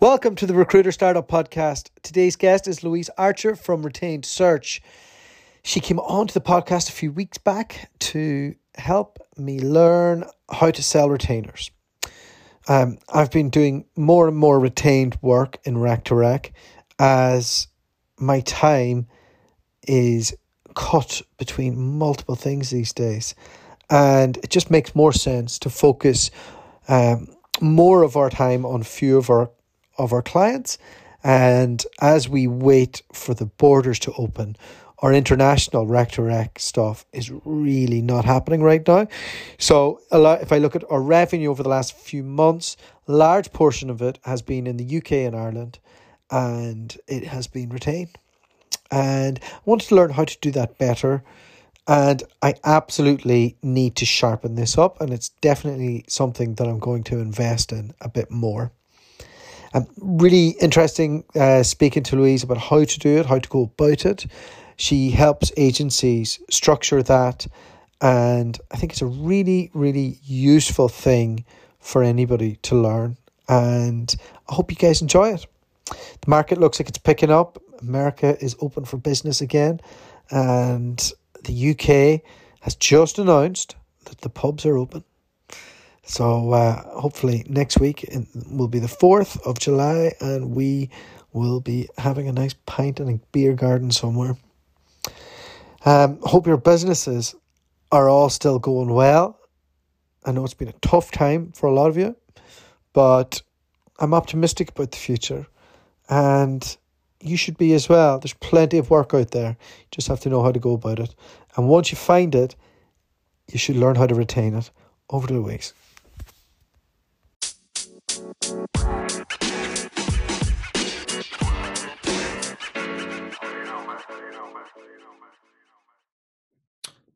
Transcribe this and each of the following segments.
Welcome to the Recruiter Startup Podcast. Today's guest is Louise Archer from Retained Search. She came onto the podcast a few weeks back to help me learn how to sell retainers. Um, I've been doing more and more retained work in Rec to Rec as my time is cut between multiple things these days. And it just makes more sense to focus um, more of our time on few of our of our clients. And as we wait for the borders to open, our international rec stuff is really not happening right now. So, if I look at our revenue over the last few months, a large portion of it has been in the UK and Ireland, and it has been retained. And I wanted to learn how to do that better. And I absolutely need to sharpen this up, and it's definitely something that I'm going to invest in a bit more. Um, really interesting uh, speaking to Louise about how to do it, how to go about it. She helps agencies structure that, and I think it's a really, really useful thing for anybody to learn. And I hope you guys enjoy it. The market looks like it's picking up. America is open for business again, and the UK has just announced that the pubs are open. So uh, hopefully next week will be the 4th of July and we will be having a nice pint in a beer garden somewhere. Um, hope your businesses are all still going well. I know it's been a tough time for a lot of you, but I'm optimistic about the future and you should be as well. There's plenty of work out there. You just have to know how to go about it. And once you find it, you should learn how to retain it over the weeks.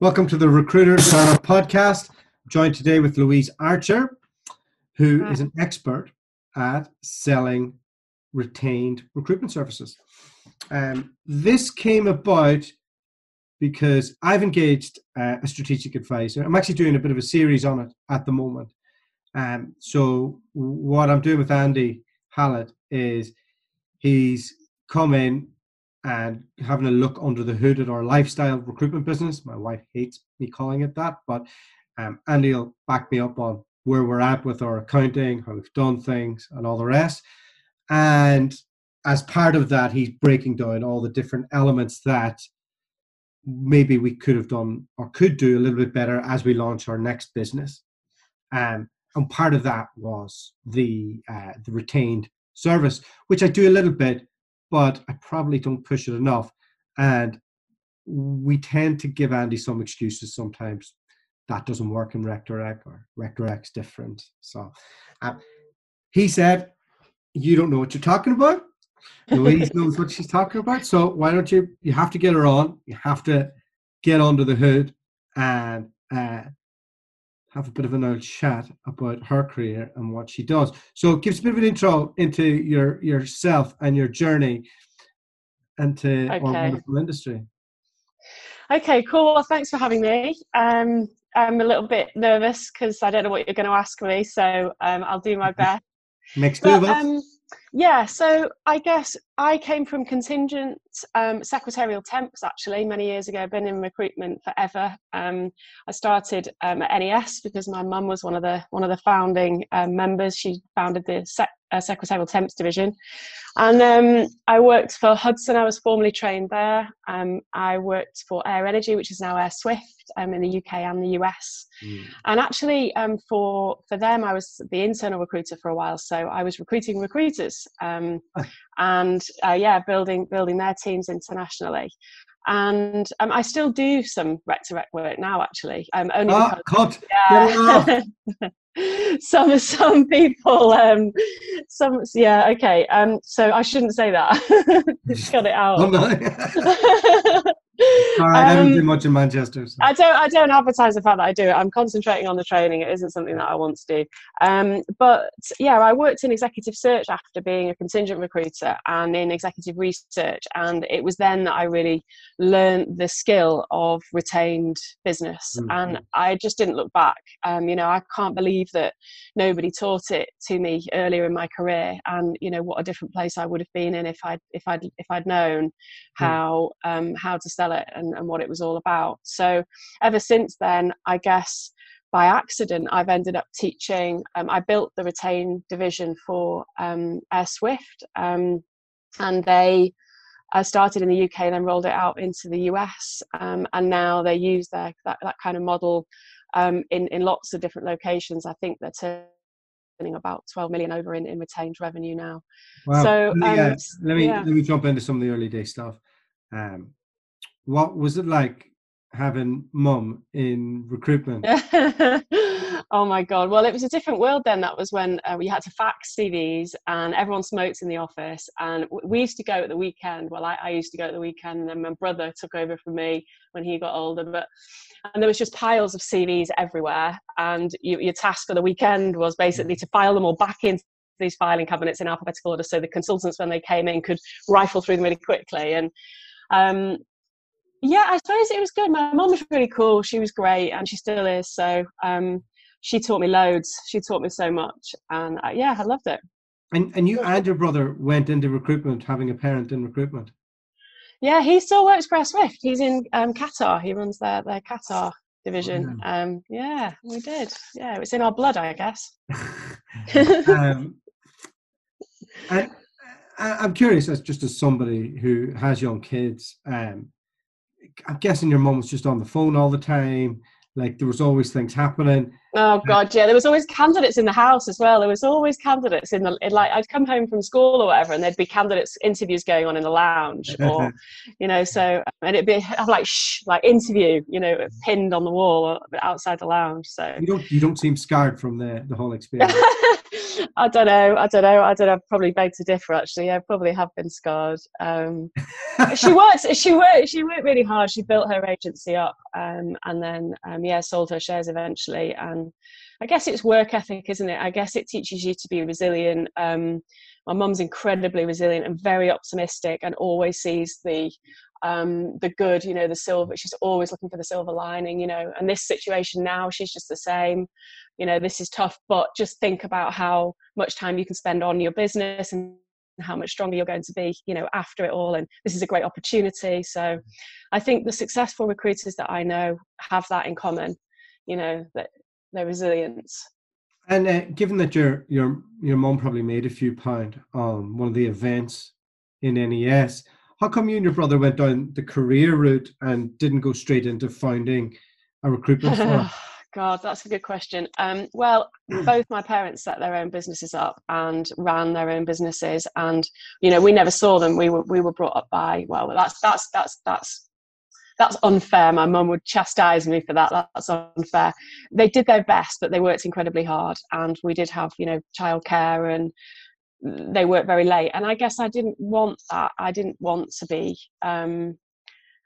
Welcome to the Recruiter Startup Podcast. I'm joined today with Louise Archer, who is an expert at selling retained recruitment services. Um, this came about because I've engaged uh, a strategic advisor. I'm actually doing a bit of a series on it at the moment. Um, so what I'm doing with Andy Hallett is he's come in and having a look under the hood at our lifestyle recruitment business. My wife hates me calling it that, but um, Andy will back me up on where we're at with our accounting, how we've done things, and all the rest. And as part of that, he's breaking down all the different elements that maybe we could have done or could do a little bit better as we launch our next business. Um, and part of that was the uh, the retained service, which I do a little bit, but I probably don't push it enough. And we tend to give Andy some excuses sometimes. That doesn't work in Rec to Rec or Rec to Rec's different. So uh, he said, You don't know what you're talking about. Louise knows what she's talking about. So why don't you? You have to get her on. You have to get under the hood and uh, have a bit of an old chat about her career and what she does. So give us a bit of an intro into your yourself and your journey into okay. our wonderful industry. Okay, cool. Well, thanks for having me. Um, I'm a little bit nervous because I don't know what you're going to ask me, so um, I'll do my best. Next two of us. Um, yeah, so I guess I came from contingent um, secretarial temps actually many years ago. I've been in recruitment forever. Um, I started um, at NES because my mum was one of the one of the founding um, members. She founded the sec- uh, secretarial temps division, and um, I worked for Hudson. I was formally trained there. Um, I worked for Air Energi, which is now Air Swift, um, in the UK and the US. Mm. And actually, um, for for them, I was the internal recruiter for a while. So I was recruiting recruiters, um, and uh, yeah, building building their teams internationally. And um, I still do some rec to rec work now, actually. Um, only oh, because, yeah. some some people um some yeah okay um so i shouldn't say that just cut it out oh, no. Sorry, I don't um, do much in Manchester. So. I don't. I don't advertise the fact that I do it. I'm concentrating on the training. It isn't something that I want to do. Um, but yeah, I worked in executive search after being a contingent recruiter and in executive research, and it was then that I really learned the skill of retained business, mm-hmm. and I just didn't look back. Um, you know, I can't believe that nobody taught it to me earlier in my career, and you know what a different place I would have been in if I'd if I'd if I'd known how um, how to sell it and, and what it was all about. So ever since then, I guess by accident, I've ended up teaching. Um, I built the retain division for um, Air Swift, um, and they I started in the UK and then rolled it out into the US, um, and now they use their, that that kind of model um, in in lots of different locations. I think they're turning about 12 million over in, in retained revenue now. Wow. So um, yeah, let me yeah. let me jump into some of the early day stuff. What was it like having mum in recruitment? oh my god! Well, it was a different world then. That was when uh, we had to fax CVs, and everyone smoked in the office. And we used to go at the weekend. Well, I, I used to go at the weekend, and then my brother took over from me when he got older. But and there was just piles of CVs everywhere, and you, your task for the weekend was basically to file them all back into these filing cabinets in alphabetical order, so the consultants when they came in could rifle through them really quickly and. Um, yeah, I suppose it was good. My mum was really cool. She was great, and she still is. So um, she taught me loads. She taught me so much, and uh, yeah, I loved it. And and you and your brother went into recruitment, having a parent in recruitment. Yeah, he still works for Swift. He's in um, Qatar. He runs their their Qatar division. Oh, um, yeah, we did. Yeah, it's in our blood, I guess. um, I, I'm curious, as just as somebody who has young kids, um, I'm guessing your mum was just on the phone all the time. Like there was always things happening. Oh God, yeah. There was always candidates in the house as well. There was always candidates in the in like I'd come home from school or whatever, and there'd be candidates interviews going on in the lounge, or you know, so and it'd be like shh, like interview, you know, pinned on the wall or outside the lounge. So you don't you don't seem scarred from the the whole experience. I don't know. I don't know. I don't know. Probably beg to differ. Actually, I probably have been scarred. Um, she worked. She worked. She worked really hard. She built her agency up, um, and then um, yeah, sold her shares eventually. And I guess it's work ethic, isn't it? I guess it teaches you to be resilient. Um, my mum's incredibly resilient and very optimistic, and always sees the um, the good, you know, the silver. She's always looking for the silver lining, you know. And this situation now, she's just the same. You know, this is tough, but just think about how much time you can spend on your business and how much stronger you're going to be, you know, after it all. And this is a great opportunity. So, I think the successful recruiters that I know have that in common. You know, that their resilience. And uh, given that your your your mom probably made a few pound on one of the events in NES, how come you and your brother went down the career route and didn't go straight into founding a recruitment firm? God, that's a good question. Um, well, both my parents set their own businesses up and ran their own businesses, and you know we never saw them. We were we were brought up by well, that's that's that's that's that's unfair. My mum would chastise me for that. That's unfair. They did their best, but they worked incredibly hard, and we did have you know childcare and they worked very late and i guess i didn't want that i didn't want to be um,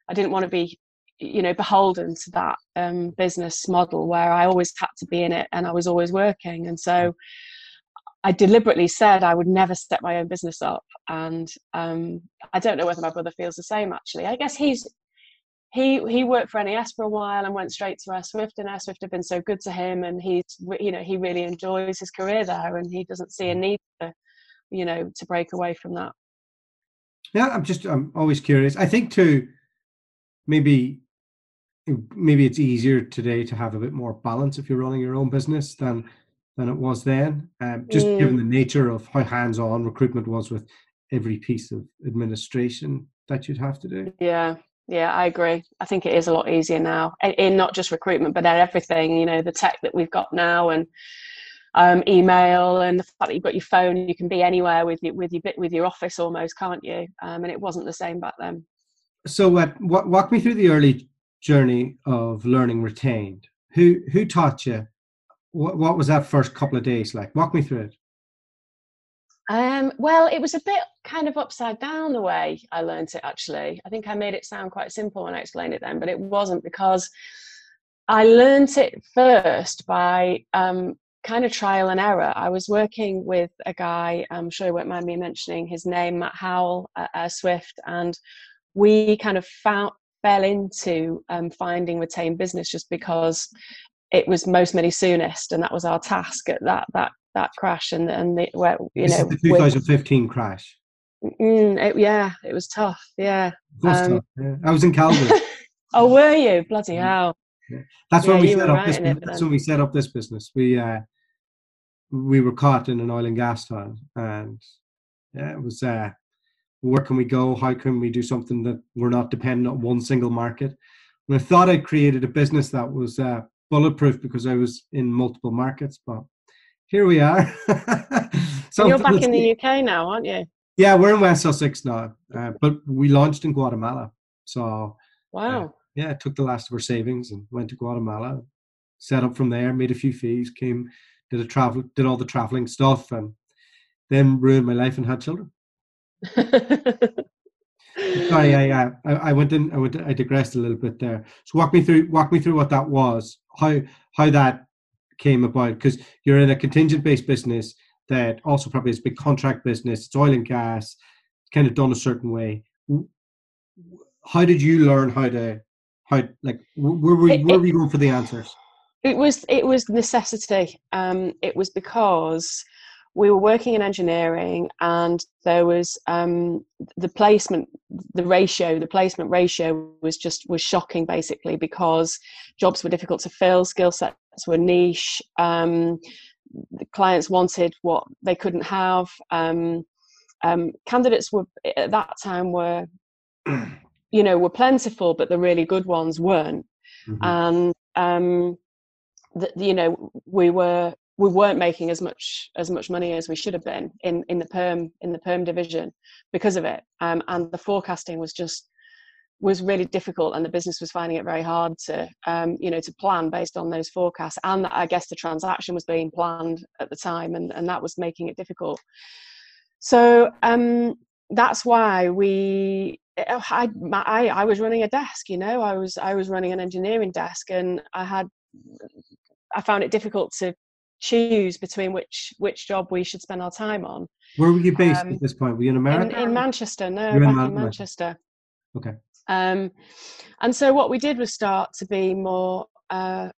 i didn't want to be you know beholden to that um, business model where i always had to be in it and i was always working. And so i deliberately said i would never set my own business up and um, i don't know whether my brother feels the same actually. I guess he's he he worked for NES for a while and went straight to Air Swift, and Air Swift have been so good to him, and he's you know he really enjoys his career there, and he doesn't see a need to you know to break away from that. Yeah i'm just i'm always curious. I think too maybe maybe it's easier today to have a bit more balance if you're running your own business than than it was then um, just mm. given the nature of how hands-on recruitment was with every piece of administration that you'd have to do yeah yeah i agree i think it is a lot easier now in not just recruitment but in everything you know the tech that we've got now and um, email and the fact that you've got your phone, you can be anywhere with your, with your with your office almost, can't you? Um, and it wasn't the same back then. So, uh, walk me through the early journey of learning retained. Who who taught you? What what was that first couple of days like? Walk me through it. Um, well, it was a bit kind of upside down the way I learned it actually. I think I made it sound quite simple when I explained it then, but it wasn't because I learned it first by um, kind of trial and error. I was working with a guy, I'm sure you won't mind me mentioning his name, Matt Howell Swift, and we kind of found, fell into um, finding retained business just because it was most many soonest, and that was our task at that that that crash and and the, where you this know the 2015 with, crash. Mm, it, yeah, it was tough. Yeah, um, tough, yeah. I was in Calgary. oh, were you? Bloody hell! Yeah. That's yeah, when we set up this. It, that's when we set up this business. We uh, we were caught in an oil and gas town, and yeah, it was uh, where can we go? How can we do something that we're not dependent on one single market? And I thought I created a business that was uh, bulletproof because I was in multiple markets, but here we are. so you're back in the UK now, aren't you? Yeah, we're in West Sussex now, uh, but we launched in Guatemala. So uh, wow, uh, yeah, took the last of our savings and went to Guatemala, set up from there, made a few fees, came, did a travel, did all the traveling stuff, and then ruined my life and had children. Sorry, I, I I went in. I went. I digressed a little bit there. So walk me through. Walk me through what that was. How how that came about because you're in a contingent based business that also probably is a big contract business. It's oil and gas, kind of done a certain way. How did you learn how to how like where were, where were you going for the answers? It was it was necessity. Um, it was because we were working in engineering and there was um, the placement the ratio the placement ratio was just was shocking basically because jobs were difficult to fill skill sets were niche um, the clients wanted what they couldn't have um, um candidates were at that time were you know were plentiful but the really good ones weren't mm-hmm. and um, the, you know we were we weren't making as much as much money as we should have been in in the perm in the perm division because of it. Um, and the forecasting was just was really difficult and the business was finding it very hard to um, you know to plan based on those forecasts. And i guess the transaction was being planned at the time and, and that was making it difficult. So um, that's why we I, I i was running a desk you know i was i was running an engineering desk and i had I found it difficult to choose between which which job we should spend our time on. Where were you based um, at this point? Were you in America? In, in Manchester, no, You're back in, Man- in Manchester. Okay. Um, and so what we did was start to be more uh,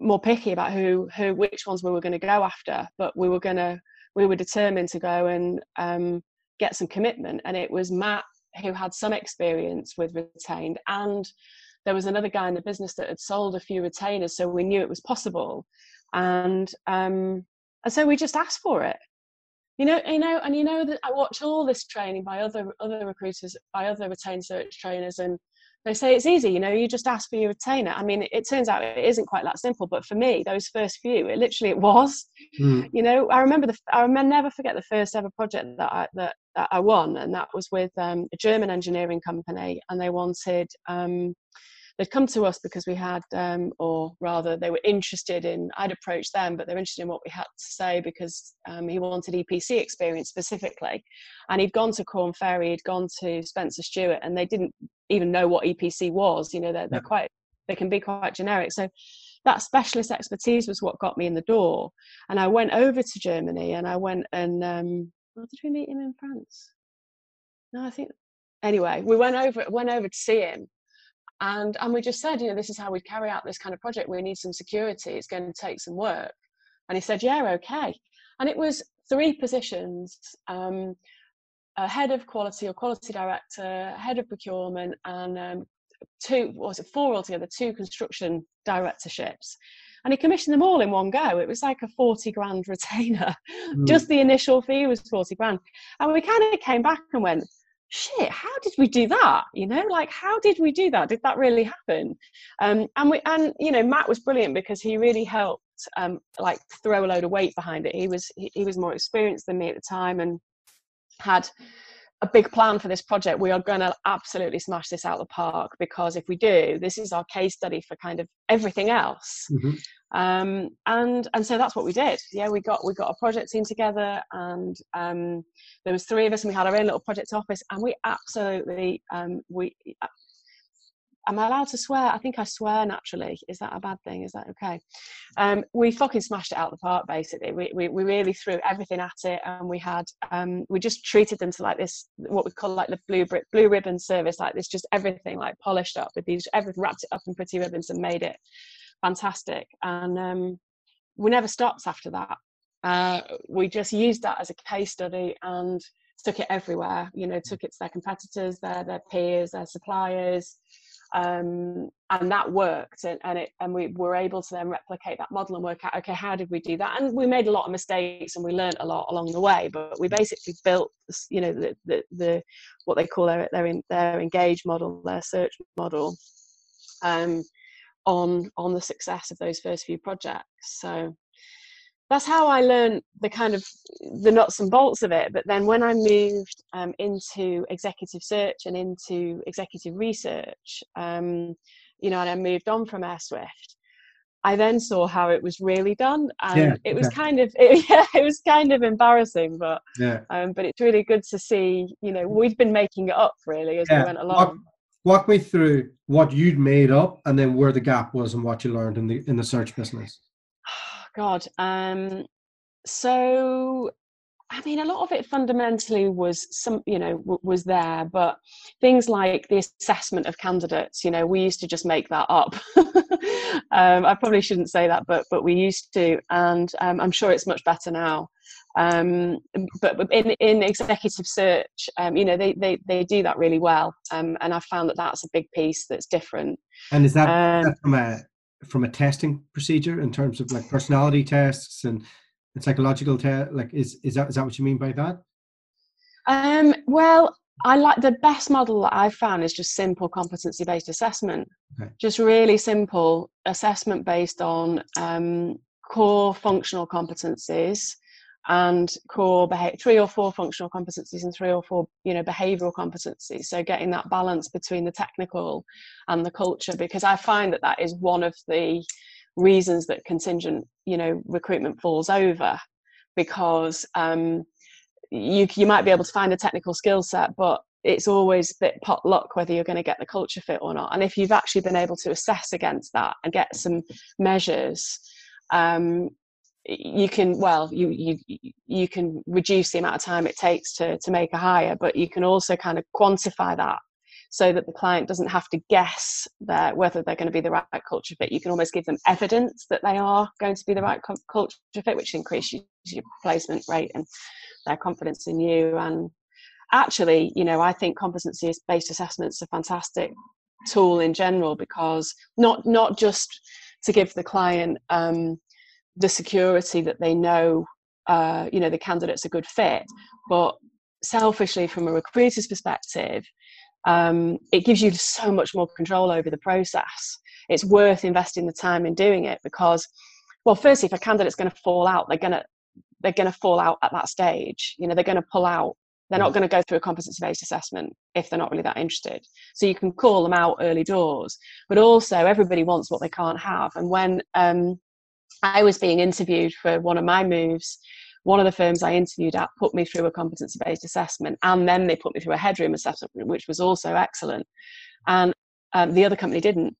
more picky about who who which ones we were going to go after, but we were going to we were determined to go and um, get some commitment. And it was Matt who had some experience with retained and there was another guy in the business that had sold a few retainers so we knew it was possible and um, and so we just asked for it. You know you know and you know that i watch all this training by other other recruiters by other retained search trainers and they say it's easy you know you just ask for your retainer. I mean it, it turns out it isn't quite that simple but for me those first few it literally it was. Mm. you know i remember the i remember never forget the first ever project that i that, that i won and that was with um, a german engineering company and they wanted um, they'd come to us because we had, um, or rather, they were interested in. I'd approached them, but they're interested in what we had to say because um, he wanted EPC experience specifically, and he'd gone to Korn Ferry, he'd gone to Spencer Stuart, and they didn't even know what EPC was. You know, they're, they're quite, they can be quite generic. So that specialist expertise was what got me in the door. And I went over to Germany, and I went and um, did we meet him in France? No, I think anyway we went over went over to see him and and we just said you know this is how we'd carry out this kind of project. We need some security. It's going to take some work. And he said yeah okay. And it was three positions um, a head of quality or quality director head of procurement and um, two was it four altogether two construction directorships. And he commissioned them all in one go. It was like a 40 grand retainer. Mm. just the initial fee was 40 grand. And we kind of came back and went shit how did we do that? You know like how did we do that? Did that really happen? Um, and we and you know matt was brilliant because he really helped um, like throw a load of weight behind it. He was he, he was more experienced than me at the time and had a big plan for this project. We are going to absolutely smash this out of the park because if we do this is our case study for kind of everything else. Mm-hmm. Um, and and so that's what we did yeah we got we got a project team together and um, there was three of us and we had our own little project office and we absolutely um, we am I allowed to swear? I think I swear naturally. Is that a bad thing? Is that okay? Um, we fucking smashed it out of the park, basically. We, we, we really threw everything at it and we had, um, we just treated them to like this, what we call like the blue, brick, blue ribbon service, like this, just everything like polished up with these, everything wrapped it up in pretty ribbons and made it fantastic. And um, we never stopped after that. Uh, we just used that as a case study and took it everywhere, you know, took it to their competitors, their, their peers, their suppliers, um, and that worked and, and it and we were able to then replicate that model and work out okay how did we do that and we made a lot of mistakes and we learned a lot along the way but we basically built you know the the, the what they call their their, their engage model their search model um, on on the success of those first few projects so that's how I learned the kind of the nuts and bolts of it. But then when I moved um, into executive search and into executive research, um, you know, and I moved on from AirSwift, I then saw how it was really done, and yeah, it was kind of it, yeah, it was kind of embarrassing, but yeah, um, but it's really good to see. You know, we've been making it up really as yeah. we went along. Walk, me through what you'd made up, and then where the gap was, and what you learned in the in the search business. God. Um, so, I mean, a lot of it fundamentally was some, you know, w- was there, but things like the assessment of candidates, you know, we used to just make that up. um, I probably shouldn't say that, but but we used to, and um, I'm sure it's much better now. Um, but in in executive search, um, you know, they, they they do that really well, um, and I've found that that's a big piece that's different. And is that, um, from a from a testing procedure in terms of like personality tests and, and psychological test like is is that is that what you mean by that um well i like the best model that i've found is just simple competency based assessment okay. just really simple assessment based on um, core functional competencies and core behavior, three or four functional competencies and three or four you know behavioral competencies. So getting that balance between the technical and the culture because i find that that is one of the reasons that contingent you know recruitment falls over because um, you you might be able to find a technical skill set but it's always a bit pot luck whether you're going to get the culture fit or not. And if you've actually been able to assess against that and get some measures um, you can well you you you can reduce the amount of time it takes to to make a hire but you can also kind of quantify that so that the client doesn't have to guess that whether they're going to be the right culture fit. You can almost give them evidence that they are going to be the right culture fit which increases your placement rate and their confidence in you. And actually you know i think competency based assessments are fantastic tool in general because not not just to give the client um, the security that they know uh, you know the candidate's a good fit. But selfishly from a recruiter's perspective um, it gives you so much more control over the process. It's worth investing the time in doing it because well firstly if a candidate's going to fall out they're going to they're going to fall out at that stage. You know they're going to pull out. They're not mm. going to go through a competency based assessment if they're not really that interested. So you can call them out early doors. But also everybody wants what they can't have. And when um, I was being interviewed for one of my moves. One of the firms I interviewed at put me through a competency based assessment, and then they put me through a headroom assessment, which was also excellent. And um, the other company didn't.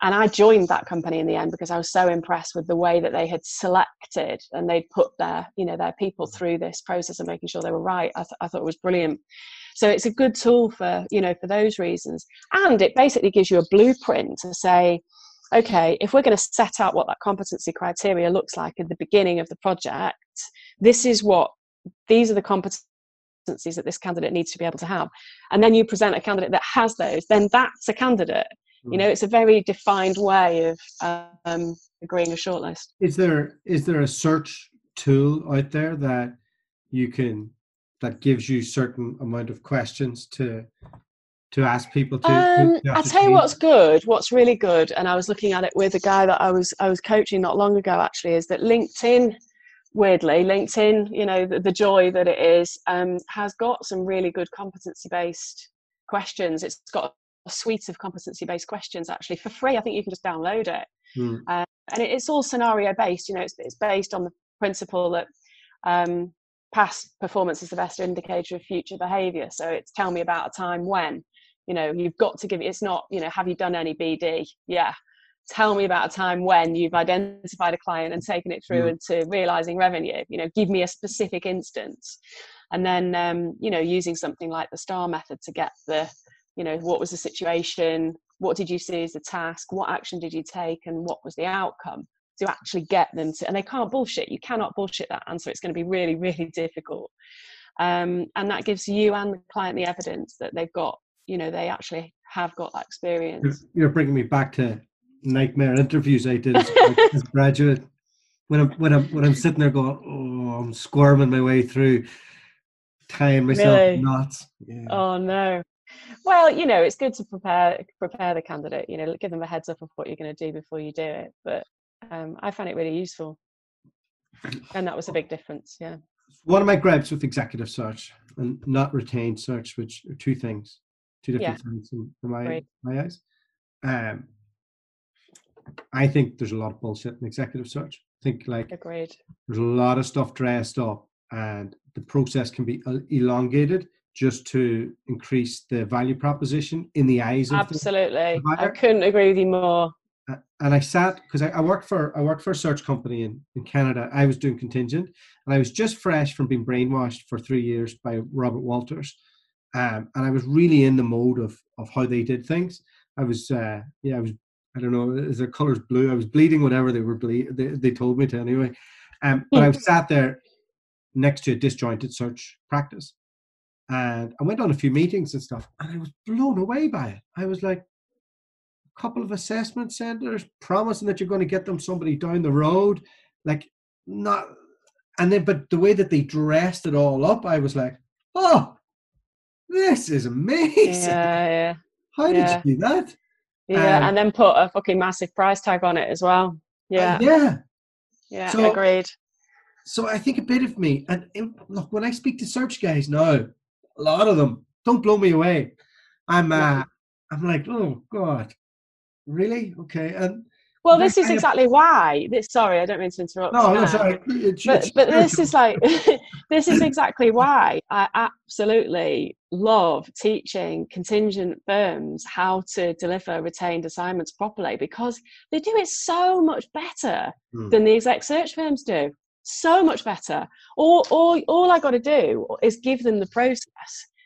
And I joined that company in the end because I was so impressed with the way that they had selected and they'd put their, you know, their people through this process of making sure they were right. I, th- I thought it was brilliant. So it's a good tool for, you know, for those reasons. And it basically gives you a blueprint to say, okay, if we're going to set out what that competency criteria looks like at the beginning of the project, this is what these are the competencies that this candidate needs to be able to have. And then you present a candidate that has those, then that's a candidate. You know, it's a very defined way of um, agreeing a shortlist. Is there is there a search tool out there that you can that gives you certain amount of questions to to ask people to, um, to i'll tell you what's good what's really good and i was looking at it with a guy that i was i was coaching not long ago actually is that linkedin weirdly linkedin you know the, the joy that it is um, has got some really good competency based questions it's got a suite of competency based questions actually for free i think you can just download it mm. and it's all scenario based. You know, it's it's based on the principle that um, past performance is the best indicator of future behaviour. So it's tell me about a time when. You know, you've got to give. It's not. You know, have you done any BD? Yeah. Tell me about a time when you've identified a client and taken it through mm. into realizing revenue. You know, give me a specific instance, and then um, you know, using something like the STAR method to get the you know what was the situation what did you see as the task what action did you take and what was the outcome to actually get them to and they can't bullshit you cannot bullshit that answer it's going to be really really difficult um, and that gives you and the client the evidence that they've got you know they actually have got that experience you're bringing me back to nightmare interviews i did as, as graduate when i'm when i'm when i'm sitting there going oh i'm squirming my way through tying myself really? knots yeah. oh no well, you know, it's good to prepare prepare the candidate. You know, give them a heads up of what you're going to do before you do it. But um, I found it really useful, and that was a big difference. Yeah. One of my gripes with executive search and not retained search, which are two things, two different yeah. things in, my my eyes. Um, I think there's a lot of bullshit in executive search. I think like Agreed. there's a lot of stuff dressed up, and the process can be elongated just to increase the value proposition in the eyes of absolutely i couldn't agree with you more and i sat because I, I, worked for i worked for a search company in, in canada i was doing contingent and i was just fresh from being brainwashed for three years by robert walters um, and i was really in the mode of of how they did things. I was uh, yeah i was i don't know is their colors blue? I was bleeding whatever they were ble- they, they told me to anyway. Um, but i was sat there next to a disjointed search practice. And I went on a few meetings and stuff, and I was blown away by it. I was like, a couple of assessment centers promising that you're going to get them somebody down the road, like not, and then but the way that they dressed it all up, I was like, oh, this is amazing. Yeah, yeah. How did you do that? Yeah, um, and then put a fucking massive price tag on it as well. Uh, yeah, uh, yeah, yeah. So, agreed. So I think a bit of me, and look, when I speak to search guys now, a lot of them. Don't blow me away. I'm uh, I'm like, oh God, really? Okay. And well, this is exactly of, why. This, sorry, I don't mean to interrupt. No, no, sorry. It's, but, it's but this is like, this is exactly why I absolutely love teaching contingent firms how to deliver retained assignments properly because they do it so much better hmm. than the exec search firms do so much better. All, all, all I got to do is give them the process.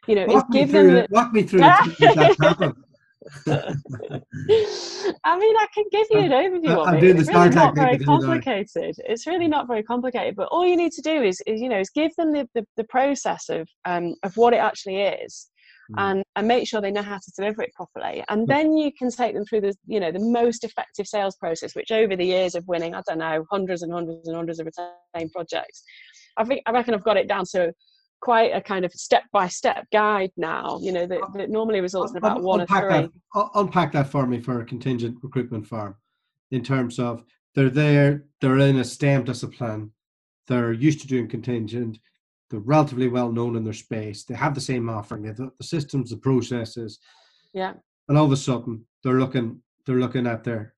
You know, walk is give them the, walk me through I mean, I can give you an overview of I'm it. Doing it's really not very complicated. It's really not very complicated. But all you need to do is, is you know, is give them the, the, the process of um, of what it actually is, mm. and and make sure they know how to deliver it properly and then you can take them through the you know the most effective sales process which over the years of winning i don't know hundreds and hundreds and hundreds of retained projects i think i reckon i've got it down to quite a kind of step by step guide now you know that, that normally results in about un- one or three that, unpack that for me for a contingent recruitment firm in terms of they're there they're in a STEM discipline they're used to doing contingent they're relatively well known in their space. They have the same offering. They have the, the systems, the processes. Yeah. And all of a sudden, they're looking. They're looking at their.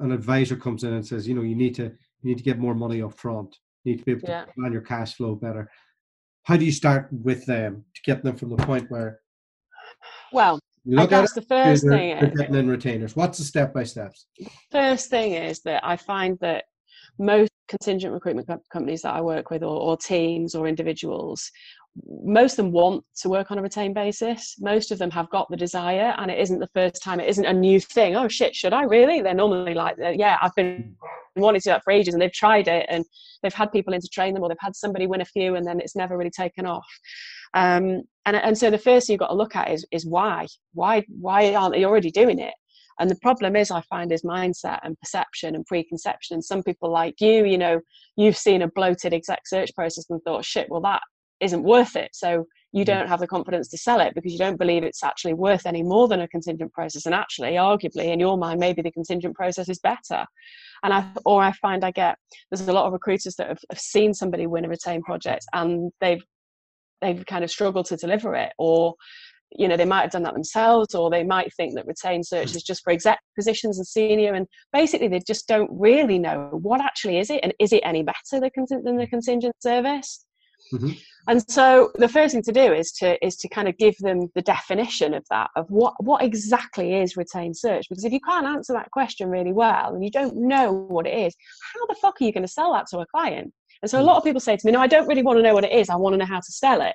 An advisor comes in and says, you know, you need to you need to get more money up front. You need to be able to yeah. plan your cash flow better. How do you start with them to get them from the point where? Well, I guess the first thing is getting in retainers. What's the step by steps? First thing is that I find that most contingent recruitment companies that I work with, or, or, teams or individuals, most of them want to work on a retained basis. Most of them have got the desire, and it isn't the first time. It isn't a new thing. Oh shit, should I really? They're normally like, yeah, I've been wanting to do that for ages, and they've tried it, and they've had people in to train them, or they've had somebody win a few, and then it's never really taken off. Um, and and so the first thing you've got to look at is is why why why aren't they already doing it? And the problem is, I find, is mindset and perception and preconception. And some people like you, you know, you've seen a bloated exec search process and thought, shit, well, that isn't worth it. So you mm. don't have the confidence to sell it because you don't believe it's actually worth any more than a contingent process. And actually, arguably, in your mind, maybe the contingent process is better. And I, or I find I get there's a lot of recruiters that have, have seen somebody win a retained project and they've they've kind of struggled to deliver it, or you know they might have done that themselves or they might think that retained search is just for exec positions and senior and basically they just don't really know what actually is it and is it any better than the contingent service mm-hmm. And so the first thing to do is to is to kind of give them the definition of that of what what exactly is retained search because if you can't answer that question really well and you don't know what it is how the fuck are you going to sell that to a client and so a mm. lot of people say to me no i don't really want to know what it is i want to know how to sell it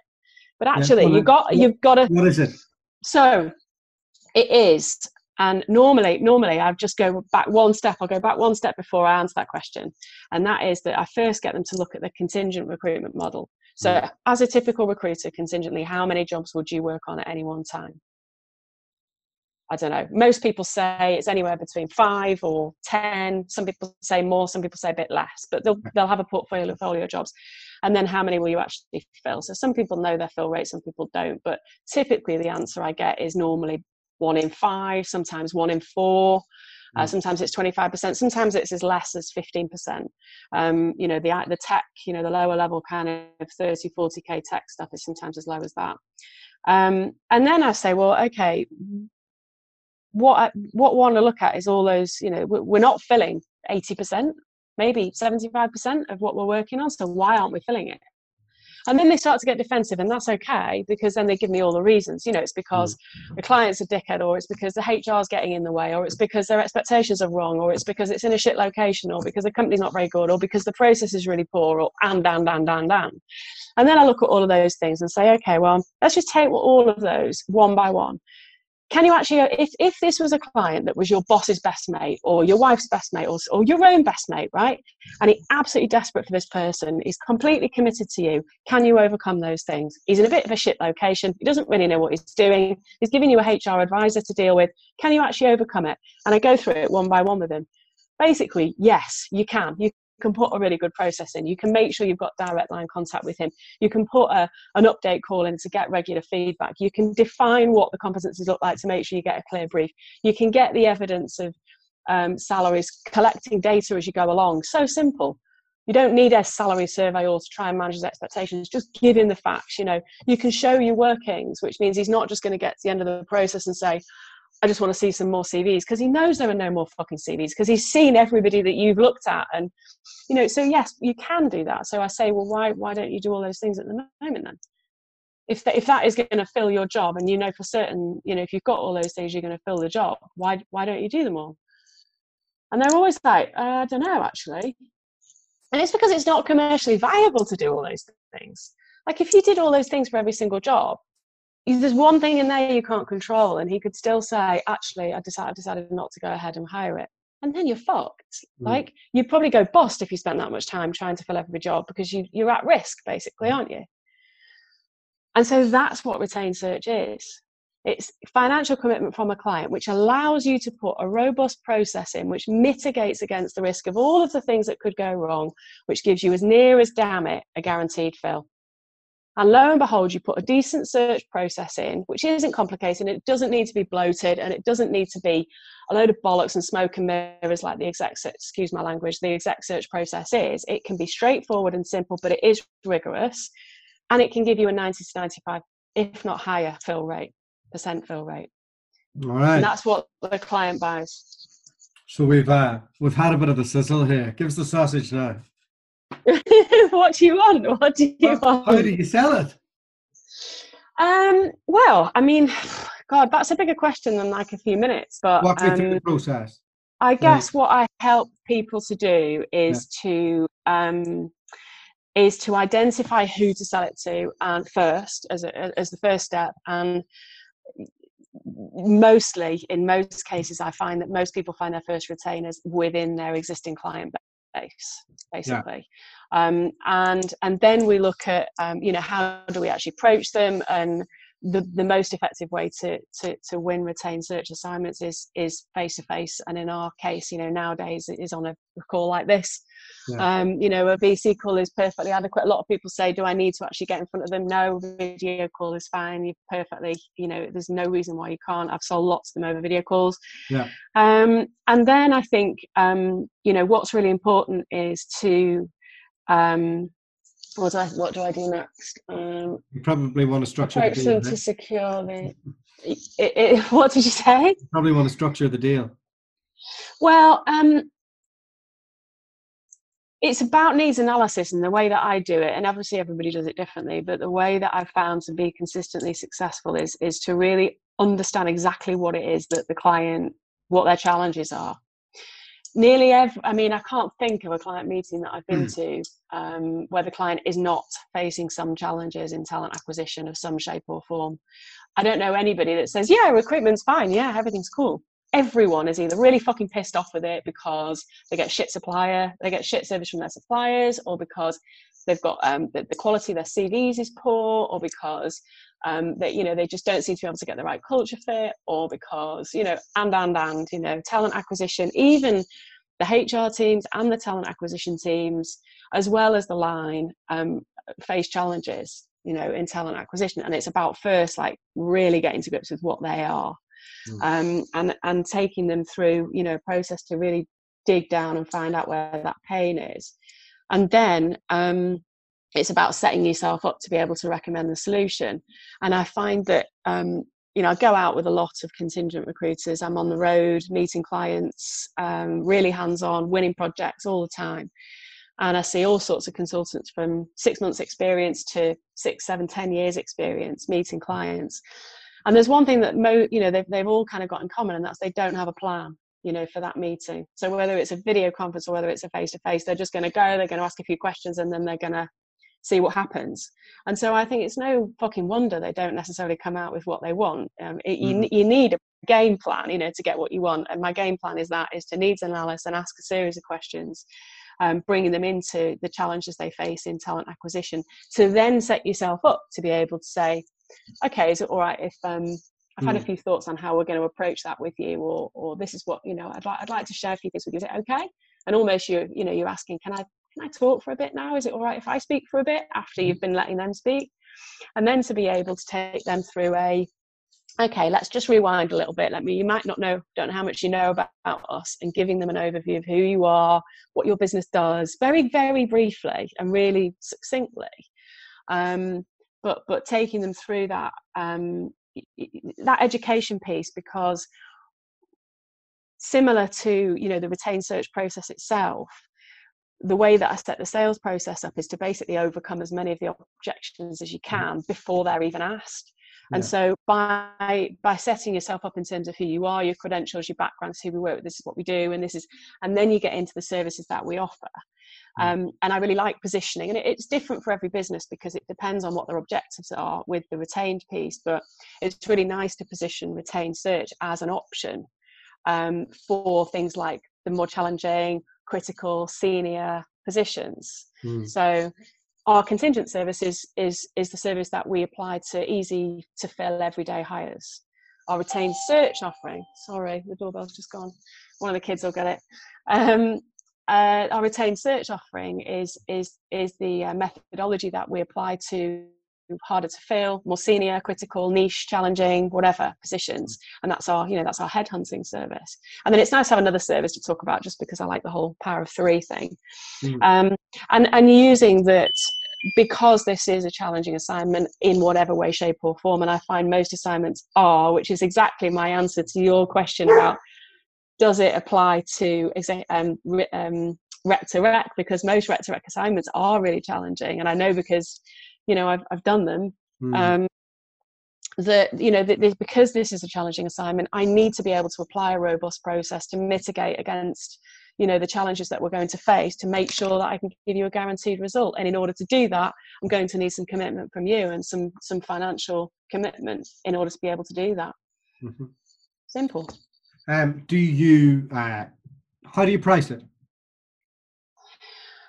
but actually, yeah, you got you've got to. What is it? So, it is, and normally, normally I just go back one step. I'll go back one step before I answer that question, and that is that I first get them to look at the contingent recruitment model. So, mm. as a typical recruiter, contingently, how many jobs would you work on at any one time? I don't know. Most people say it's anywhere between five or ten. Some people say more. Some people say a bit less. But they'll they'll have a portfolio of jobs, and then how many will you actually fill? So some people know their fill rate, some people don't. But typically, the answer I get is normally one in five, sometimes one in four. Uh, mm. sometimes it's 25%. Sometimes it's as less as 15%. Um, you know, the the tech, you know, the lower level kind of 30, 40k tech stuff is sometimes as low as that. Um, and then I say, well, okay, what I, what I want to look at is all those you know we're not filling 80% maybe 75% of what we're working on so why aren't we filling it and then they start to get defensive and that's okay because then they give me all the reasons. You know it's because mm. the client's a dickhead or it's because the hr is getting in the way or it's because their expectations are wrong or it's because it's in a shit location or because the company's not very good or because the process is really poor or and and and and and. And then i look at all of those things and say okay well let's just take all of those one by one can you actually if, if this was a client that was your boss's best mate or your wife's best mate or, or your own best mate right? And he's absolutely desperate for this person he's completely committed to you can you overcome those things? He's in a bit of a shit location he doesn't really know what he's doing he's giving you a hr advisor to deal with can you actually overcome it? And i go through it one by one with him. Basically yes you can you can put a really good process in. You can make sure you've got direct line contact with him. You can put a, an update call in to get regular feedback. You can define what the competencies look like to make sure you get a clear brief. You can get the evidence of um, salaries, collecting data as you go along. So simple. You don't need a salary survey or to try and manage his expectations. Just give him the facts. You know, you can show your workings, which means he's not just going to get to the end of the process and say, I just want to see some more CVs because he knows there are no more fucking CVs because he's seen everybody that you've looked at and you know so yes you can do that. So I say well why why don't you do all those things at the moment then? If that, if that is going to fill your job and you know for certain you know if you've got all those things you're going to fill the job why why don't you do them all? And they're always like uh, I don't know actually. And it's because it's not commercially viable to do all those things. Like if you did all those things for every single job there's one thing in there you can't control and he could still say actually i decided, decided not to go ahead and hire it and then you're fucked mm. like you'd probably go bust if you spent that much time trying to fill every job because you, you're at risk basically mm. aren't you and so that's what retained search is it's financial commitment from a client which allows you to put a robust process in which mitigates against the risk of all of the things that could go wrong which gives you as near as damn it a guaranteed fill and lo and behold, you put a decent search process in, which isn't complicated, it doesn't need to be bloated, and it doesn't need to be a load of bollocks and smoke and mirrors like the exec, excuse my language, the exec search process is. It can be straightforward and simple, but it is rigorous, and it can give you a 90 to 95, if not higher, fill rate, percent fill rate. All right. And that's what the client buys. So we've uh, we've had a bit of the sizzle here. Give us the sausage now. what do you want? What do you want? How do you sell it? Um, well, I mean, God, that's a bigger question than like a few minutes. But walk through the um, process. I guess what I help people to do is yeah. to um, is to identify who to sell it to and first as a, as the first step and mostly in most cases i find that most people find their first retainers within their existing client base basically yeah. um, and and then we look at um, you know how do we actually approach them and the, the most effective way to, to, to win retain search assignments is is face to face and in our case you know nowadays it is on a call like this. Yeah. um, you know a vc call is perfectly adequate. A lot of people say do i need to actually get in front of them? No video call is fine. You perfectly you know there's no reason why you can't. I've sold lots of them over video calls. Yeah. Um, and then i think um, you know what's really important is to um, what do I what do I do next? Um, you probably want to structure approach the deal. them to secure the. It, it, what did you say? You probably want to structure the deal. Well, um, it's about needs analysis and the way that I do it, and obviously everybody does it differently. But the way that I've found to be consistently successful is is to really understand exactly what it is that the client, what their challenges are. Nearly every, I mean, I can't think of a client meeting that I've been to um, where the client is not facing some challenges in talent acquisition of some shape or form. I don't know anybody that says, "Yeah, recruitment's fine. Yeah, everything's cool." everyone is either really fucking pissed off with it because they get shit supplier, they get shit service from their suppliers, or because they've got um, the, the, quality of their CVs is poor, or because um, that you know they just don't seem to be able to get the right culture fit, or because you know and and and you know talent acquisition, even the HR teams and the talent acquisition teams, as well as the line, um, face challenges you know in talent acquisition, and it's about first like really getting to grips with what they are mm. um, and and taking them through you know a process to really dig down and find out where that pain is and then um, it's about setting yourself up to be able to recommend the solution. And i find that um, you know i go out with a lot of contingent recruiters. I'm on the road meeting clients um, really hands on winning projects all the time. And i see all sorts of consultants from six months experience to six seven ten years experience meeting clients. And there's one thing that mo you know they've, they've all kind of got in common and that's they don't have a plan you know for that meeting. So whether it's a video conference or whether it's a face to face they're just going to go they're going to ask a few questions and then they're going to see what happens. And so i think it's no fucking wonder they don't necessarily come out with what they want. Um, it, mm. you, you need a game plan you know to get what you want. And my game plan is that is to needs analysis and ask a series of questions um, bringing them into the challenges they face in talent acquisition to then set yourself up to be able to say okay, is it all right if um, I've had mm. a hmm. few thoughts on how we're going to approach that with you, or or this is what you know I'd like I'd like to share a few things with you. Is it okay? And almost you you know you're asking, can I can I talk for a bit now? Is it all right if I speak for a bit after you've been letting them speak? And then to be able to take them through a okay, let's just rewind a little bit. Let me, you might not know, don't know how much you know about, about, us, and giving them an overview of who you are, what your business does, very, very briefly and really succinctly. Um, but but taking them through that um, that education piece because similar to you know the retained search process itself the way that I set the sales process up is to basically overcome as many of the objections as you mm. can before they're even asked. Yeah. And so by by setting yourself up in terms of who you are, your credentials, your backgrounds, who we work with, this is what we do, and this is, and then you get into the services that we offer. Mm. Um, and I really like positioning, and it, it's different for every business because it depends on what their objectives are with the retained piece. But it's really nice to position retained search as an option um, for things like the more challenging, critical, senior positions. Mm. So our contingent service is, is, is the service that we apply to easy to fill everyday hires. Our retained search offering, sorry, the doorbell's just gone. One of the kids will get it. Um, uh, our retained search offering is is is the uh, methodology that we apply to harder to fill, more senior, critical, niche, challenging, whatever positions, and that's our you know that's our headhunting service. And then it's nice to have another service to talk about, just because I like the whole power of three thing, mm. um, and and using that because this is a challenging assignment in whatever way, shape, or form, and I find most assignments are, which is exactly my answer to your question about does it apply to um, um, rec to rec because most rec to rec assignments are really challenging and i know because you know i've, I've done them. Mm. um, that you know that this, because this is a challenging assignment i need to be able to apply a robust process to mitigate against you know the challenges that we're going to face to make sure that i can give you a guaranteed result. And in order to do that i'm going to need some commitment from you and some some financial commitment in order to be able to do that. Mm-hmm. simple um, do you uh, how do you price it?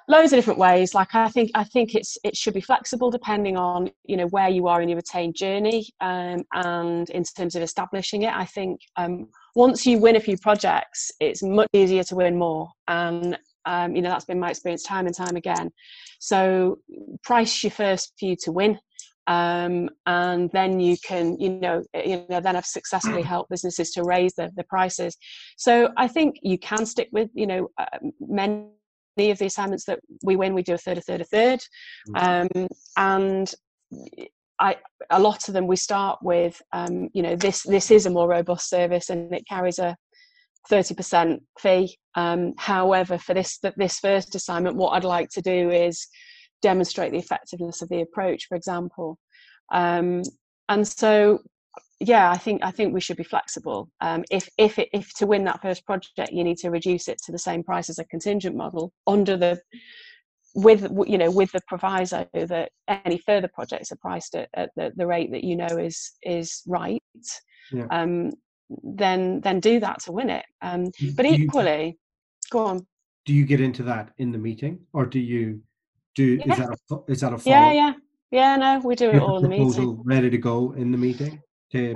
Loads of different ways. Like i think i think it's it should be flexible depending on you know where you are in your retained journey um, and in terms of establishing it. I think um, once you win a few projects it's much easier to win more. And um, you know that's been my experience time and time again. So price your first few to win um, and then you can you know you know then have successfully helped businesses to raise the, the prices so i think you can stick with you know uh, men any of the assignments that we win, we do a third, a third, a third. Mm. Um, and I, a lot of them we start with, um, you know, this this is a more robust service and it carries a 30% fee. Um, however, for this this first assignment, what I'd like to do is demonstrate the effectiveness of the approach, for example. Um, and so yeah i think i think we should be flexible um, if if it, if to win that first project you need to reduce it to the same price as a contingent model under the with you know with the proviso that any further projects are priced at, at the, the rate that you know is is right yeah. um, then then do that to win it um, but equally you, go on do you get into that in the meeting or do you do yeah. is that a, is that a follow? yeah yeah yeah no we do it all in the meeting ready to go in the meeting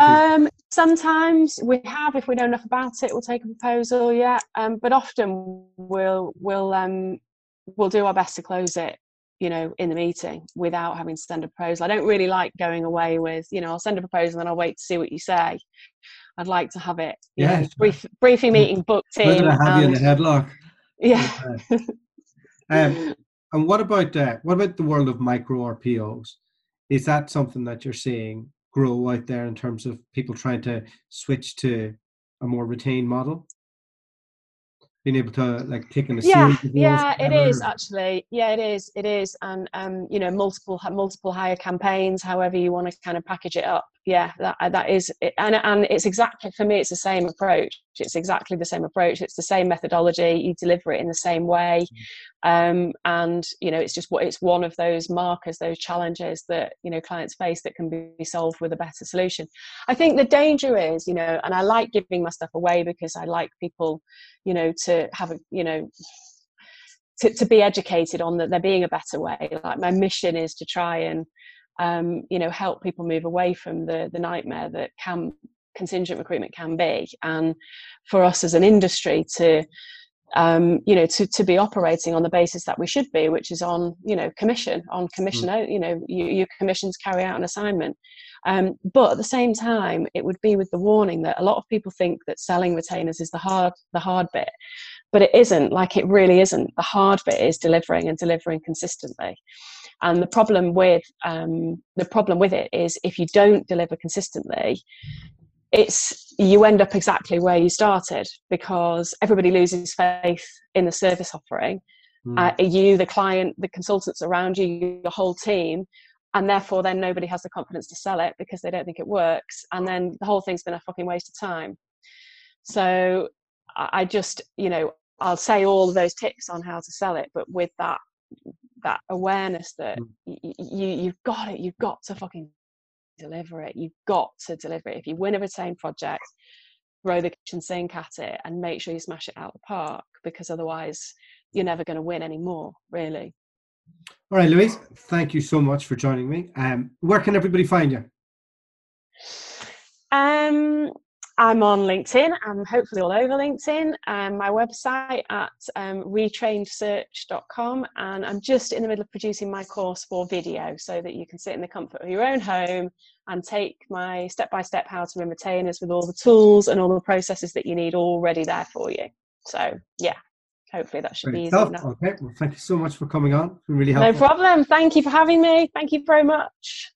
um, sometimes we have, if we know enough about it, we'll take a proposal. Yeah, um, but often we'll we'll um, we'll do our best to close it. You know, in the meeting without having to send a proposal. I don't really like going away with, you know, I'll send a proposal and I'll wait to see what you say. I'd like to have it, yeah, brief, briefing meeting booked in. I have and, you in the headlock. Yeah. um, and what about uh, what about the world of micro RPOs? Is that something that you're seeing grow out there in terms of people trying to switch to a more retained model? Being able to like take in a yeah, yeah, it is actually. Yeah, it is. It is, and um, you know, multiple multiple hire campaigns, however you want to kind of package it up yeah that uh, that is and and it's exactly for me it's the same approach. It's exactly the same approach. It's the same methodology. You deliver it in the same way. Mm. um, and you know it's just what it's one of those markers those challenges that you know clients face that can be solved with a better solution. I think the danger is you know and i like giving my stuff away because i like people you know to have a you know to, to be educated on that there being a better way. Like my mission is to try and um, you know, help people move away from the the nightmare that can contingent recruitment can be, and for us as an industry to um, you know, to, to be operating on the basis that we should be, which is on, you know, commission, on commission, mm. you know, you, your commissions carry out an assignment. Um, but at the same time, it would be with the warning that a lot of people think that selling retainers is the hard, the hard bit, but it isn't. Like it really isn't. The hard bit is delivering and delivering consistently. And the problem with um, the problem with it is if you don't deliver consistently, it's you end up exactly where you started because everybody loses faith in the service offering. Mm. Uh, you, the client, the consultants around you, your whole team, and therefore then nobody has the confidence to sell it because they don't think it works, and then the whole thing's been a fucking waste of time. So I just, you know, I'll say all of those tips on how to sell it, but with that that awareness that mm. you you've got it, you've got to fucking deliver it. You've got to deliver it. If you win a retained project, throw the kitchen sink at it and make sure you smash it out the park because otherwise you're never going to win anymore, really. All right, Louise, thank you so much for joining me. Um, where can everybody find you? Um, I'm on LinkedIn. I'm hopefully all over LinkedIn. Um, my website at um, retainedsearch.com, and I'm just in the middle of producing my course for video, so that you can sit in the comfort of your own home and take my step-by-step how to win retainers with all the tools and all the processes that you need already there for you. So yeah, hopefully that should Great be easy enough. Okay, well, thank you so much for coming on. Really helpful. No problem. Thank you for having me. Thank you very much.